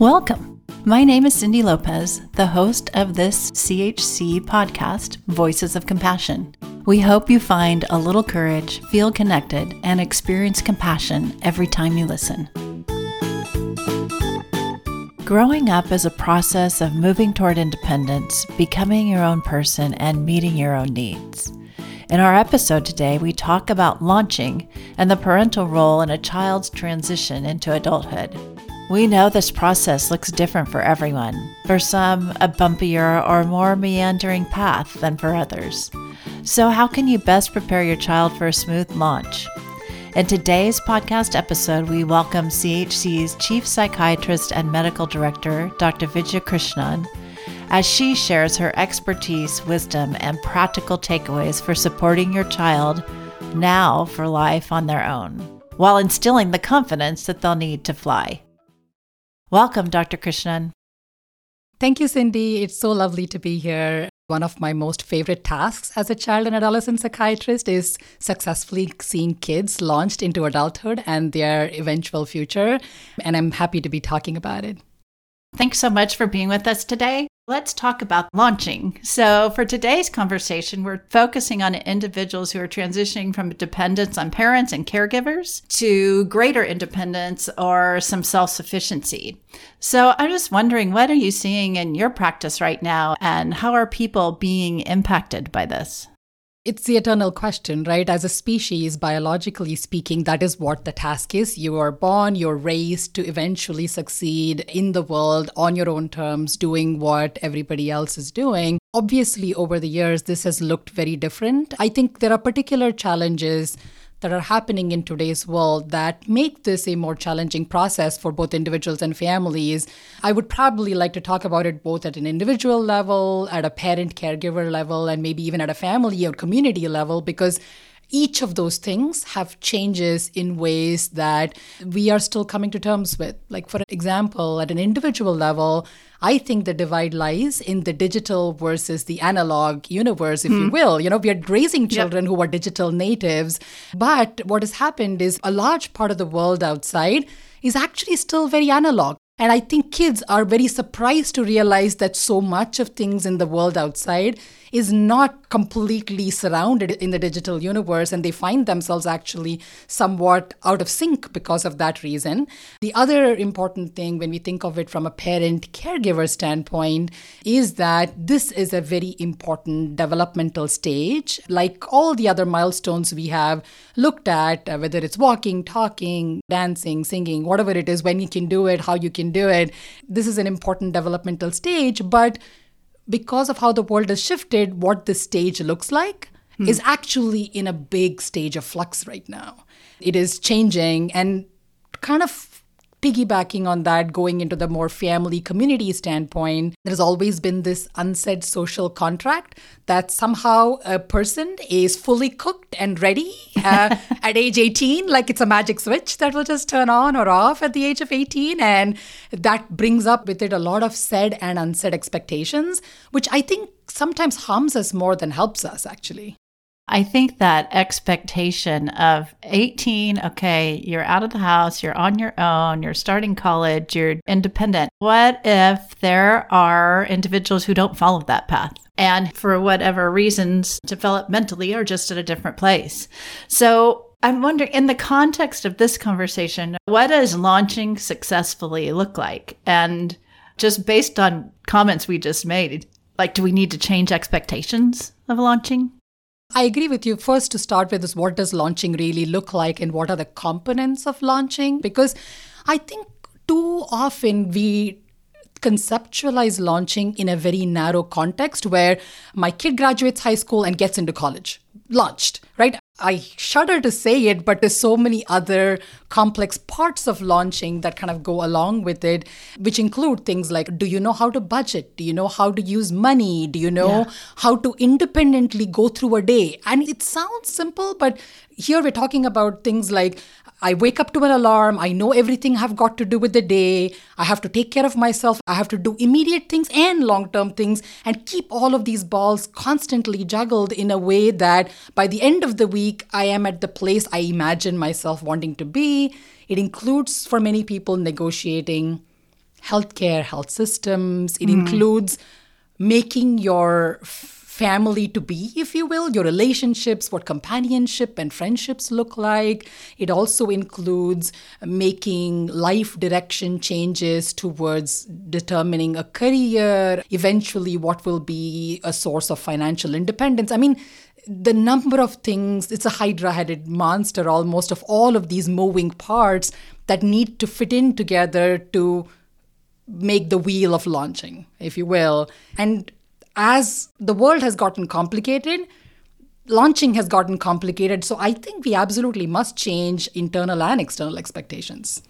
Welcome. My name is Cindy Lopez, the host of this CHC podcast, Voices of Compassion. We hope you find a little courage, feel connected, and experience compassion every time you listen. Growing up is a process of moving toward independence, becoming your own person, and meeting your own needs. In our episode today, we talk about launching and the parental role in a child's transition into adulthood. We know this process looks different for everyone. For some, a bumpier or more meandering path than for others. So, how can you best prepare your child for a smooth launch? In today's podcast episode, we welcome CHC's Chief Psychiatrist and Medical Director, Dr. Vidya Krishnan, as she shares her expertise, wisdom, and practical takeaways for supporting your child now for life on their own, while instilling the confidence that they'll need to fly. Welcome, Dr. Krishnan. Thank you, Cindy. It's so lovely to be here. One of my most favorite tasks as a child and adolescent psychiatrist is successfully seeing kids launched into adulthood and their eventual future. And I'm happy to be talking about it. Thanks so much for being with us today. Let's talk about launching. So, for today's conversation, we're focusing on individuals who are transitioning from dependence on parents and caregivers to greater independence or some self sufficiency. So, I'm just wondering, what are you seeing in your practice right now, and how are people being impacted by this? It's the eternal question, right? As a species, biologically speaking, that is what the task is. You are born, you're raised to eventually succeed in the world on your own terms, doing what everybody else is doing. Obviously, over the years, this has looked very different. I think there are particular challenges that are happening in today's world that make this a more challenging process for both individuals and families. I would probably like to talk about it both at an individual level, at a parent caregiver level, and maybe even at a family or community level, because each of those things have changes in ways that we are still coming to terms with. Like, for example, at an individual level, I think the divide lies in the digital versus the analog universe, if you hmm. will. You know, we are raising children yep. who are digital natives. But what has happened is a large part of the world outside is actually still very analog. And I think kids are very surprised to realize that so much of things in the world outside is not completely surrounded in the digital universe and they find themselves actually somewhat out of sync because of that reason. The other important thing when we think of it from a parent caregiver standpoint is that this is a very important developmental stage. Like all the other milestones we have looked at, uh, whether it's walking, talking, dancing, singing, whatever it is, when you can do it, how you can do it, this is an important developmental stage. But because of how the world has shifted, what this stage looks like hmm. is actually in a big stage of flux right now. It is changing and kind of piggybacking on that, going into the more family community standpoint, there's always been this unsaid social contract that somehow a person is fully cooked and ready uh, at age 18, like it's a magic switch that will just turn on or off at the age of 18. And that brings up with it a lot of said and unsaid expectations, which I think sometimes harms us more than helps us, actually. I think that expectation of 18, okay, you're out of the house, you're on your own, you're starting college, you're independent. What if there are individuals who don't follow that path? And for whatever reasons, developmentally are just at a different place. So I'm wondering, in the context of this conversation, what does launching successfully look like? And just based on comments we just made, like, do we need to change expectations of launching? I agree with you. First, to start with, is what does launching really look like and what are the components of launching? Because I think too often we conceptualize launching in a very narrow context where my kid graduates high school and gets into college. Launched, right? I shudder to say it, but there's so many other complex parts of launching that kind of go along with it, which include things like do you know how to budget? Do you know how to use money? Do you know yeah. how to independently go through a day? And it sounds simple, but here we're talking about things like I wake up to an alarm. I know everything I've got to do with the day. I have to take care of myself. I have to do immediate things and long term things and keep all of these balls constantly juggled in a way that by the end of the week, I am at the place I imagine myself wanting to be. It includes, for many people, negotiating healthcare, health systems. It hmm. includes making your family to be, if you will, your relationships, what companionship and friendships look like. It also includes making life direction changes towards determining a career, eventually, what will be a source of financial independence. I mean, the number of things, it's a hydra headed monster almost of all of these moving parts that need to fit in together to make the wheel of launching, if you will. And as the world has gotten complicated, launching has gotten complicated. So I think we absolutely must change internal and external expectations.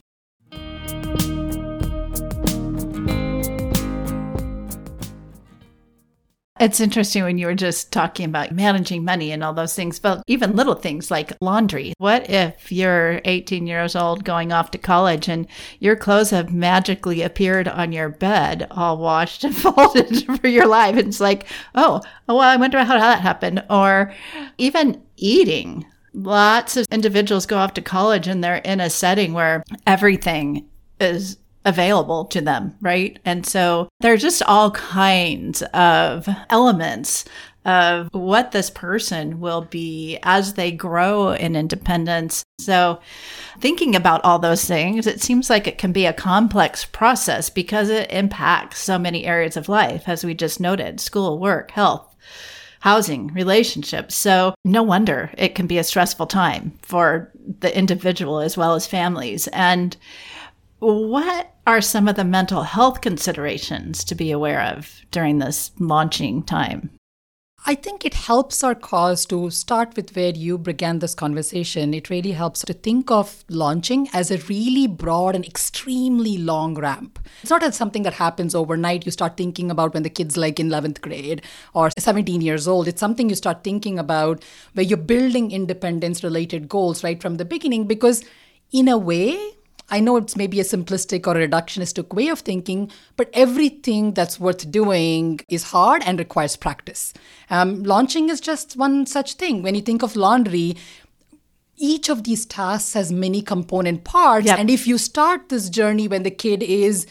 It's interesting when you were just talking about managing money and all those things, but even little things like laundry. What if you're 18 years old going off to college and your clothes have magically appeared on your bed, all washed and folded for your life? And it's like, oh, oh well, I wonder how that happened. Or even eating. Lots of individuals go off to college and they're in a setting where everything is available to them, right? And so there are just all kinds of elements of what this person will be as they grow in independence. So, thinking about all those things, it seems like it can be a complex process because it impacts so many areas of life, as we just noted school, work, health. Housing, relationships. So, no wonder it can be a stressful time for the individual as well as families. And what are some of the mental health considerations to be aware of during this launching time? I think it helps our cause to start with where you began this conversation. It really helps to think of launching as a really broad and extremely long ramp. It's not as something that happens overnight. You start thinking about when the kid's like in 11th grade or 17 years old. It's something you start thinking about where you're building independence related goals right from the beginning because, in a way, I know it's maybe a simplistic or a reductionistic way of thinking, but everything that's worth doing is hard and requires practice. Um, launching is just one such thing. When you think of laundry, each of these tasks has many component parts. Yep. And if you start this journey when the kid is,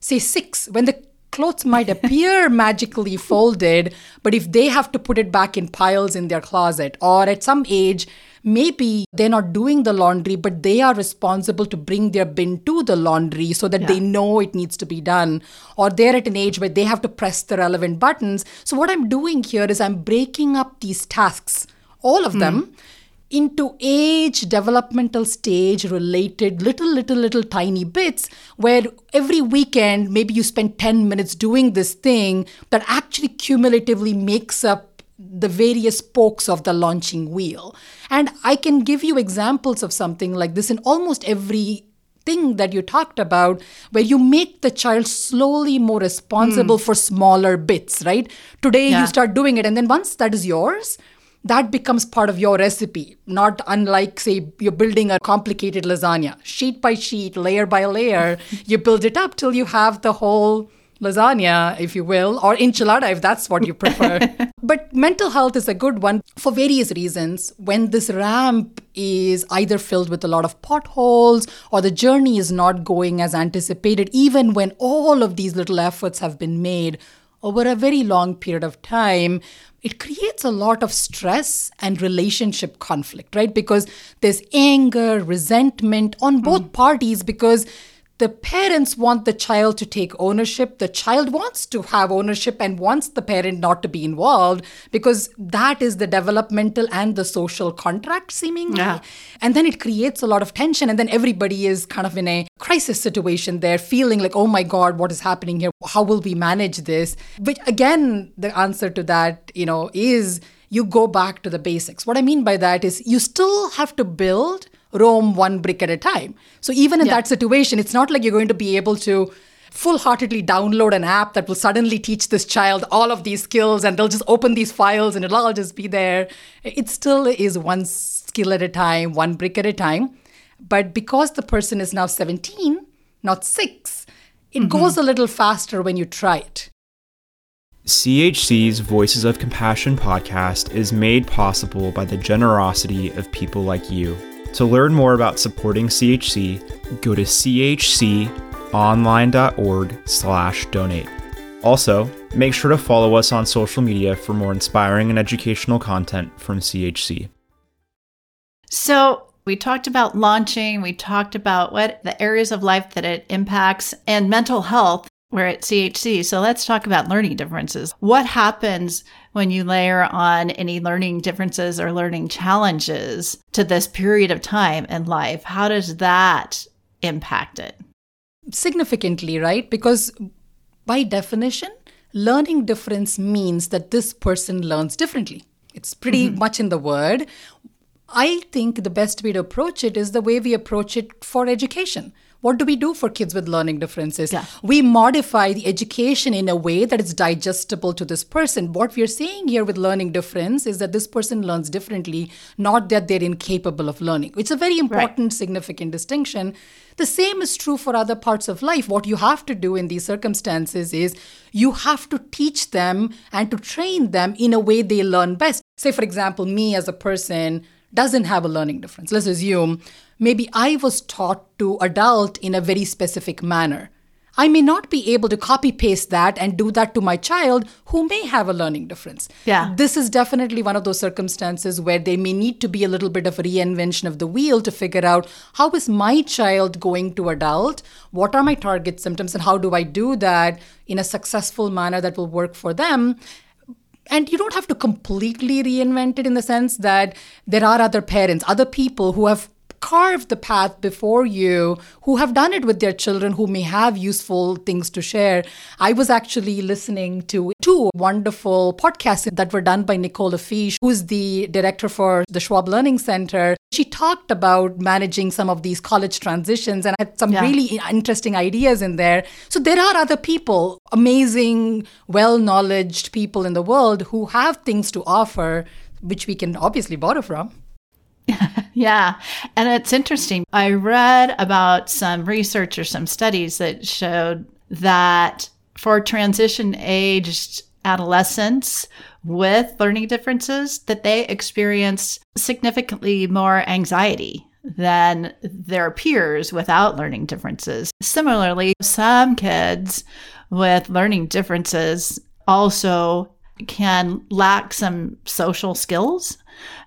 say, six, when the clothes might appear magically folded, but if they have to put it back in piles in their closet, or at some age, maybe they're not doing the laundry, but they are responsible to bring their bin to the laundry so that yeah. they know it needs to be done. Or they're at an age where they have to press the relevant buttons. So, what I'm doing here is I'm breaking up these tasks, all of mm. them into age developmental stage related little little little tiny bits where every weekend maybe you spend 10 minutes doing this thing that actually cumulatively makes up the various spokes of the launching wheel. And I can give you examples of something like this in almost every thing that you talked about where you make the child slowly more responsible mm. for smaller bits right today yeah. you start doing it and then once that is yours that becomes part of your recipe not unlike say you're building a complicated lasagna sheet by sheet layer by layer you build it up till you have the whole lasagna, if you will, or enchilada if that's what you prefer. but mental health is a good one for various reasons. When this ramp is either filled with a lot of potholes or the journey is not going as anticipated, even when all of these little efforts have been made over a very long period of time, it creates a lot of stress and relationship conflict, right? Because there's anger, resentment on both mm. parties because the parents want the child to take ownership. The child wants to have ownership and wants the parent not to be involved because that is the developmental and the social contract, seemingly. Yeah. And then it creates a lot of tension. And then everybody is kind of in a crisis situation there, feeling like, oh my God, what is happening here? How will we manage this? But again, the answer to that, you know, is you go back to the basics. What I mean by that is you still have to build Rome one brick at a time. So even in yeah. that situation, it's not like you're going to be able to full heartedly download an app that will suddenly teach this child all of these skills and they'll just open these files and it'll all just be there. It still is one skill at a time, one brick at a time. But because the person is now 17, not six, it mm-hmm. goes a little faster when you try it. CHC's Voices of Compassion podcast is made possible by the generosity of people like you. To learn more about supporting CHC, go to chcfc.org. online.org/donate. Also, make sure to follow us on social media for more inspiring and educational content from CHC. So, we talked about launching, we talked about what the areas of life that it impacts and mental health. We're at CHC. So let's talk about learning differences. What happens when you layer on any learning differences or learning challenges to this period of time in life? How does that impact it? Significantly, right? Because by definition, learning difference means that this person learns differently. It's pretty mm-hmm. much in the word. I think the best way to approach it is the way we approach it for education. What do we do for kids with learning differences? Yeah. We modify the education in a way that is digestible to this person. What we are saying here with learning difference is that this person learns differently, not that they're incapable of learning. It's a very important, right. significant distinction. The same is true for other parts of life. What you have to do in these circumstances is you have to teach them and to train them in a way they learn best. Say, for example, me as a person doesn't have a learning difference. Let's assume maybe I was taught to adult in a very specific manner. I may not be able to copy paste that and do that to my child who may have a learning difference. Yeah. This is definitely one of those circumstances where they may need to be a little bit of a reinvention of the wheel to figure out how is my child going to adult? What are my target symptoms and how do I do that in a successful manner that will work for them? And you don't have to completely reinvent it in the sense that there are other parents, other people who have carved the path before you who have done it with their children who may have useful things to share. I was actually listening to two wonderful podcasts that were done by Nicola Fish, who's the director for the Schwab Learning Center. She talked about managing some of these college transitions and had some yeah. really interesting ideas in there. So there are other people, amazing, well knowledge people in the world who have things to offer, which we can obviously borrow from. yeah. And it's interesting. I read about some research or some studies that showed that for transition aged adolescents with learning differences that they experience significantly more anxiety than their peers without learning differences. Similarly, some kids with learning differences also can lack some social skills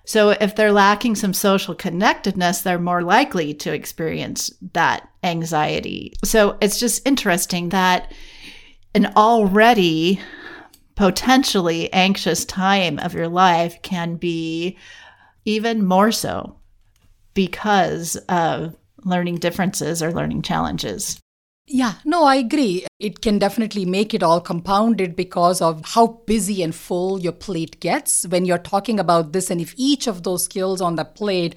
so if they're lacking some social connectedness, they're more likely to experience that anxiety. So it's just interesting that an already potentially anxious time of your life can be even more so because of learning differences or learning challenges. Yeah, no, I agree. It can definitely make it all compounded because of how busy and full your plate gets when you're talking about this. And if each of those skills on the plate,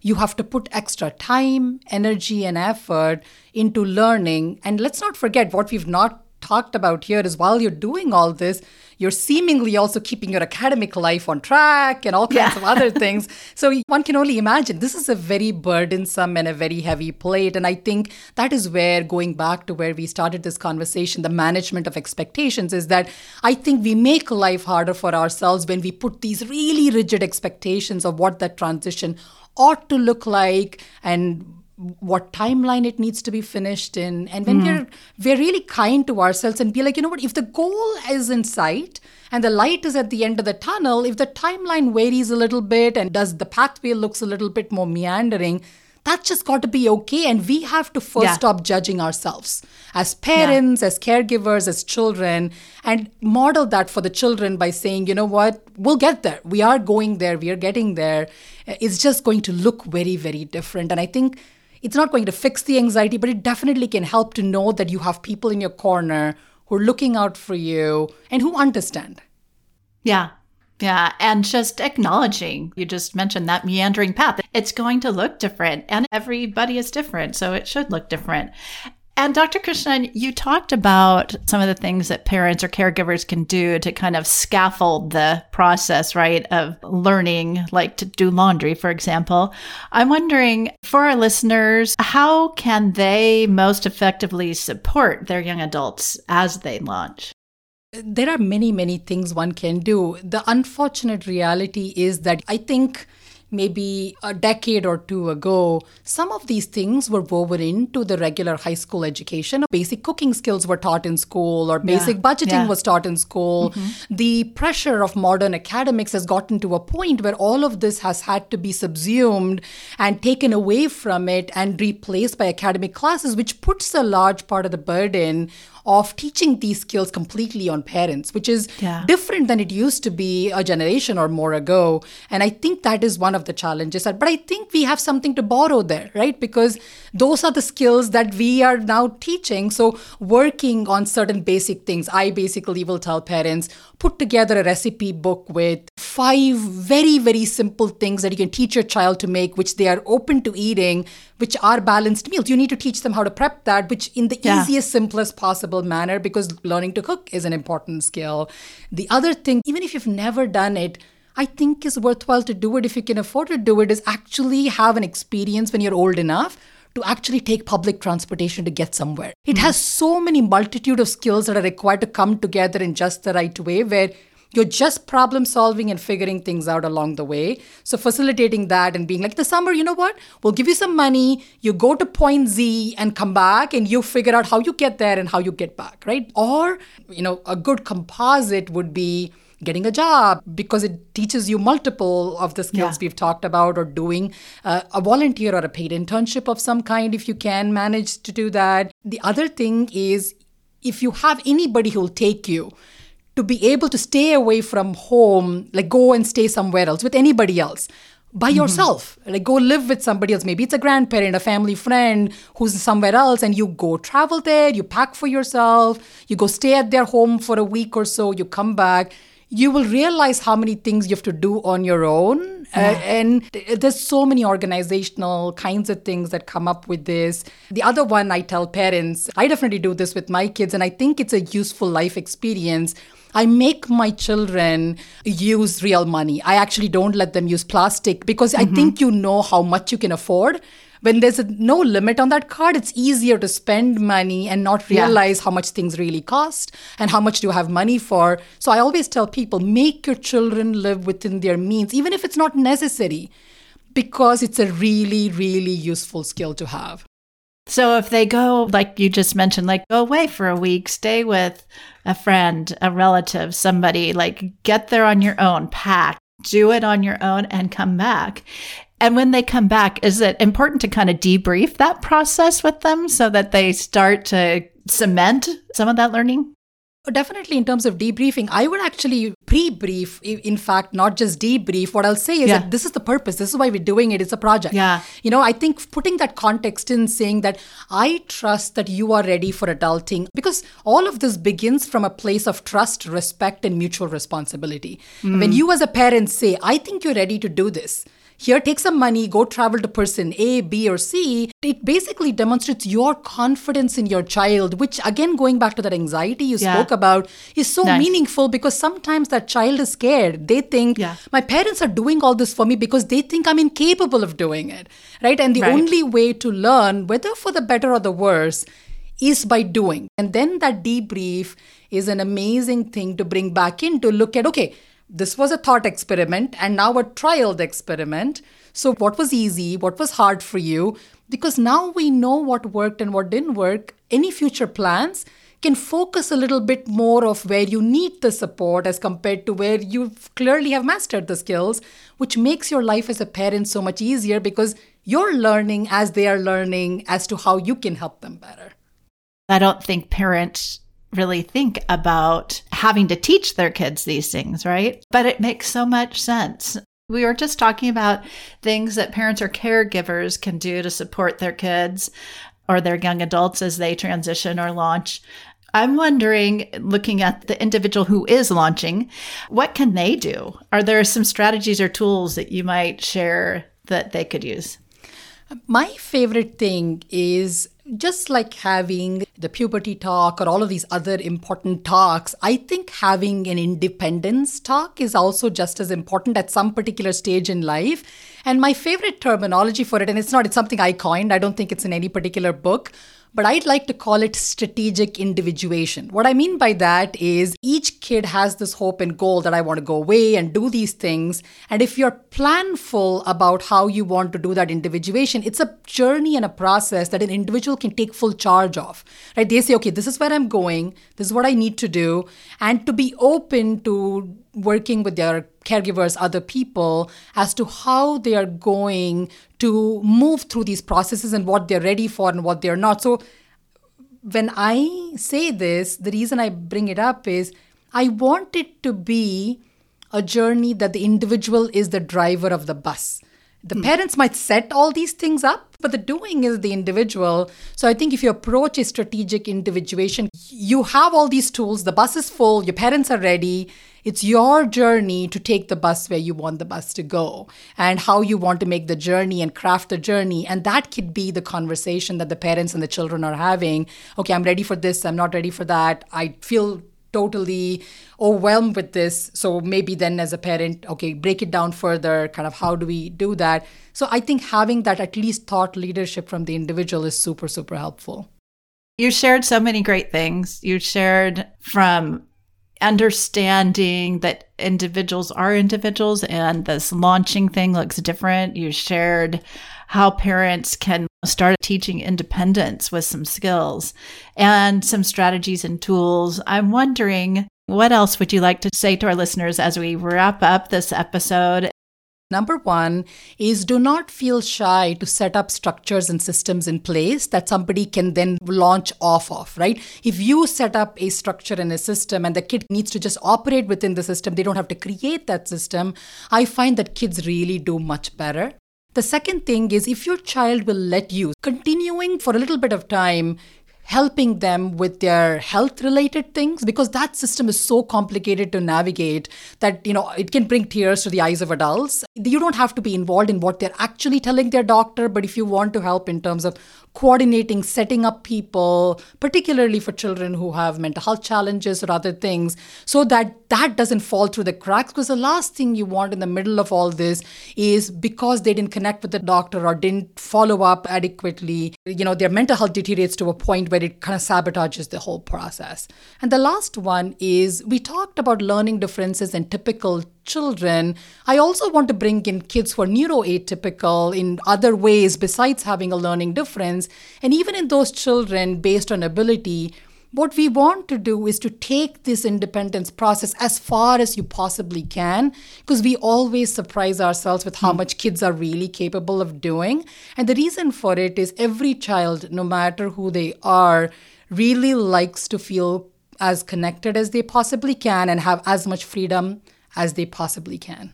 you have to put extra time, energy, and effort into learning. And let's not forget what we've not talked about here is while you're doing all this, you're seemingly also keeping your academic life on track and all kinds yeah. of other things. So one can only imagine this is a very burdensome and a very heavy plate. And I think that is where, going back to where we started this conversation, the management of expectations is that I think we make life harder for ourselves when we put these really rigid expectations of what that transition ought to look like and what timeline it needs to be finished in and when mm. we're we're really kind to ourselves and be like you know what if the goal is in sight and the light is at the end of the tunnel if the timeline varies a little bit and does the pathway looks a little bit more meandering that's just got to be okay and we have to first yeah. stop judging ourselves as parents yeah. as caregivers as children and model that for the children by saying you know what we'll get there we are going there we are getting there it's just going to look very very different and i think it's not going to fix the anxiety, but it definitely can help to know that you have people in your corner who are looking out for you and who understand. Yeah. Yeah. And just acknowledging, you just mentioned that meandering path. It's going to look different and everybody is different. So it should look different. And Dr. Krishnan, you talked about some of the things that parents or caregivers can do to kind of scaffold the process, right, of learning, like to do laundry, for example. I'm wondering for our listeners, how can they most effectively support their young adults as they launch? There are many, many things one can do. The unfortunate reality is that I think maybe a decade or two ago, some of these things were woven into the regular high school education. Basic cooking skills were taught in school, or basic Yeah. budgeting Yeah. was taught in school. Mm-hmm. The pressure of modern academics has gotten to a point where all of this has had to be subsumed and taken away from it and replaced by academic classes, which puts a large part of the burden of teaching these skills completely on parents, which is Yeah. different than it used to be a generation or more ago. And I think that is one of the challenges. But I think we have something to borrow there, right? Because those are the skills that we are now teaching. So, working on certain basic things, I basically will tell parents put together a recipe book with five very, very simple things that you can teach your child to make, which they are open to eating, which are balanced meals. You need to teach them how to prep that, which in the Yeah. easiest, simplest possible manner, because learning to cook is an important skill. The other thing, even if you've never done it, I think is worthwhile to do it if you can afford to do it, is actually have an experience when you're old enough to actually take public transportation to get somewhere. It hmm. has so many multitude of skills that are required to come together in just the right way where you're just problem solving and figuring things out along the way. So facilitating that and being like, the summer, you know what? We'll give you some money. You go to point Z and come back and you figure out how you get there and how you get back, right? Or, you know, a good composite would be getting a job because it teaches you multiple of the skills Yeah. we've talked about or doing uh, a volunteer or a paid internship of some kind if you can manage to do that. The other thing is if you have anybody who'll take you to be able to stay away from home, like go and stay somewhere else with anybody else by yourself. Like go live with somebody else. Maybe it's a grandparent, a family friend who's somewhere else, and you go travel there, you pack for yourself, you go stay at their home for a week or so, you come back. You will realize how many things you have to do on your own. Uh, and there's so many organizational kinds of things that come up with this. The other one I tell parents, I definitely do this with my kids, and I think it's a useful life experience. I make my children use real money. I actually don't let them use plastic because I mm-hmm. think you know how much you can afford. When there's a, no limit on that card, it's easier to spend money and not Yeah. realize how much things really cost and how much do you have money for. So I always tell people make your children live within their means, even if it's not necessary, because it's a really, really useful skill to have. So if they go, like you just mentioned, like go away for a week, stay with a friend, a relative, somebody, like get there on your own, pack, do it on your own, and come back. And when they come back, is it important to kind of debrief that process with them so that they start to cement some of that learning? Definitely, in terms of debriefing, I would actually pre brief, in fact, not just debrief. What I'll say is Yeah. that this is the purpose. This is why we're doing it. It's a project. Yeah. You know, I think putting that context in, saying that I trust that you are ready for adulting, because all of this begins from a place of trust, respect, and mutual responsibility. Mm. When you, as a parent, say, I think you're ready to do this. Here, take some money, go travel to person A, B, or C. It basically demonstrates your confidence in your child, which, again, going back to that anxiety you Yeah. spoke about, is so Nice. meaningful because sometimes that child is scared. They think, Yeah. my parents are doing all this for me because they think I'm incapable of doing it, right? And the Right. only way to learn, whether for the better or the worse, is by doing. And then that debrief is an amazing thing to bring back in to look at, okay, this was a thought experiment and now a trialed experiment. So, what was easy? What was hard for you? Because now we know what worked and what didn't work. Any future plans can focus a little bit more of where you need the support as compared to where you clearly have mastered the skills, which makes your life as a parent so much easier because you're learning as they are learning as to how you can help them better. I don't think parents really think about having to teach their kids these things, right? But it makes so much sense. We were just talking about things that parents or caregivers can do to support their kids or their young adults as they transition or launch. I'm wondering, looking at the individual who is launching, what can they do? Are there some strategies or tools that you might share that they could use? My favorite thing is just like having the puberty talk or all of these other important talks, I think having an independence talk is also just as important at some particular stage in life. And my favorite terminology for it, and it's not, it's something I coined, I don't think it's in any particular book, but I'd like to call it strategic individuation. What I mean by that is each kid has this hope and goal that I want to go away and do these things. And if you're planful about how you want to do that individuation, it's a journey and a process that an individual can take full charge of. Right? They say, okay, this is where I'm going, this is what I need to do, and to be open to working with their caregivers, other people, as to how they are going to move through these processes and what they're ready for and what they're not. So, when I say this, the reason I bring it up is I want it to be a journey that the individual is the driver of the bus. The mm. parents might set all these things up, but the doing is the individual. So I think if you approach a strategic individuation, you have all these tools, the bus is full, your parents are ready. It's your journey to take the bus where you want the bus to go and how you want to make the journey and craft the journey. And that could be the conversation that the parents and the children are having. Okay, I'm ready for this, I'm not ready for that. I feel totally overwhelmed with this. So maybe then as a parent, okay, break it down further, kind of how do we do that? So I think having that at least thought leadership from the individual is super, super helpful. You shared so many great things. You shared from understanding that individuals are individuals and this launching thing looks different. You shared how parents can start teaching independence with some skills and some strategies and tools. I'm wondering what else would you like to say to our listeners as we wrap up this episode Number one is do not feel shy to set up structures and systems in place that somebody can then launch off of, right? If you set up a structure and a system and the kid needs to just operate within the system, they don't have to create that system. I find that kids really do much better. The second thing is if your child will let you, continuing for a little bit of time, helping them with their health related things because that system is so complicated to navigate that you know it can bring tears to the eyes of adults. You don't have to be involved in what they're actually telling their doctor but if you want to help in terms of coordinating, setting up people, particularly for children who have mental health challenges or other things, so that that doesn't fall through the cracks. Because the last thing you want in the middle of all this is because they didn't connect with the doctor or didn't follow up adequately, you know, their mental health deteriorates to a point where it kind of sabotages the whole process. And the last one is we talked about learning differences and typical children, I also want to bring in kids who are neuroatypical in other ways besides having a learning difference. And even in those children, based on ability, what we want to do is to take this independence process as far as you possibly can, because we always surprise ourselves with how mm. much kids are really capable of doing. And the reason for it is every child, no matter who they are, really likes to feel as connected as they possibly can and have as much freedom as they possibly can.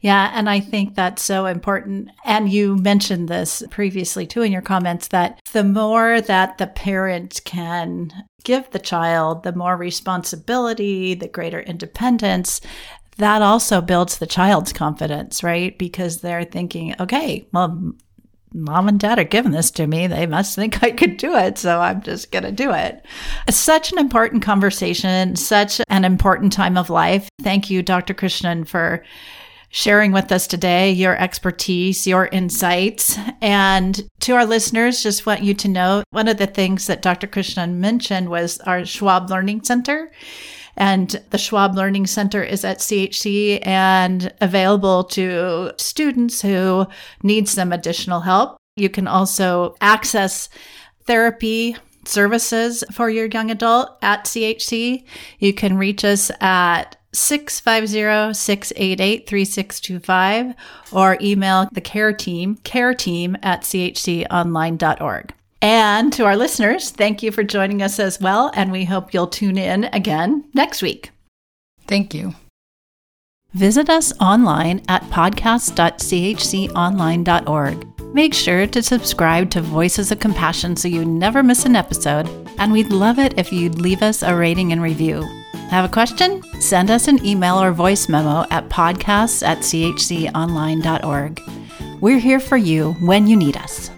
Yeah, and I think that's so important. And you mentioned this previously too in your comments that the more that the parent can give the child, the more responsibility, the greater independence, that also builds the child's confidence, right? Because they're thinking, okay, well, mom and dad are giving this to me. They must think I could do it. So I'm just going to do it. Such an important conversation, such an important time of life. Thank you, Dr. Krishnan, for sharing with us today your expertise, your insights. And to our listeners, just want you to know one of the things that Dr. Krishnan mentioned was our Schwab Learning Center. And the Schwab Learning Center is at CHC and available to students who need some additional help. You can also access therapy services for your young adult at CHC. You can reach us at 650-688-3625 or email the care team, care team at chconline.org. And to our listeners, thank you for joining us as well. And we hope you'll tune in again next week. Thank you. Visit us online at podcast.chconline.org. Make sure to subscribe to Voices of Compassion so you never miss an episode. And we'd love it if you'd leave us a rating and review. Have a question? Send us an email or voice memo at podcasts at chconline.org. We're here for you when you need us.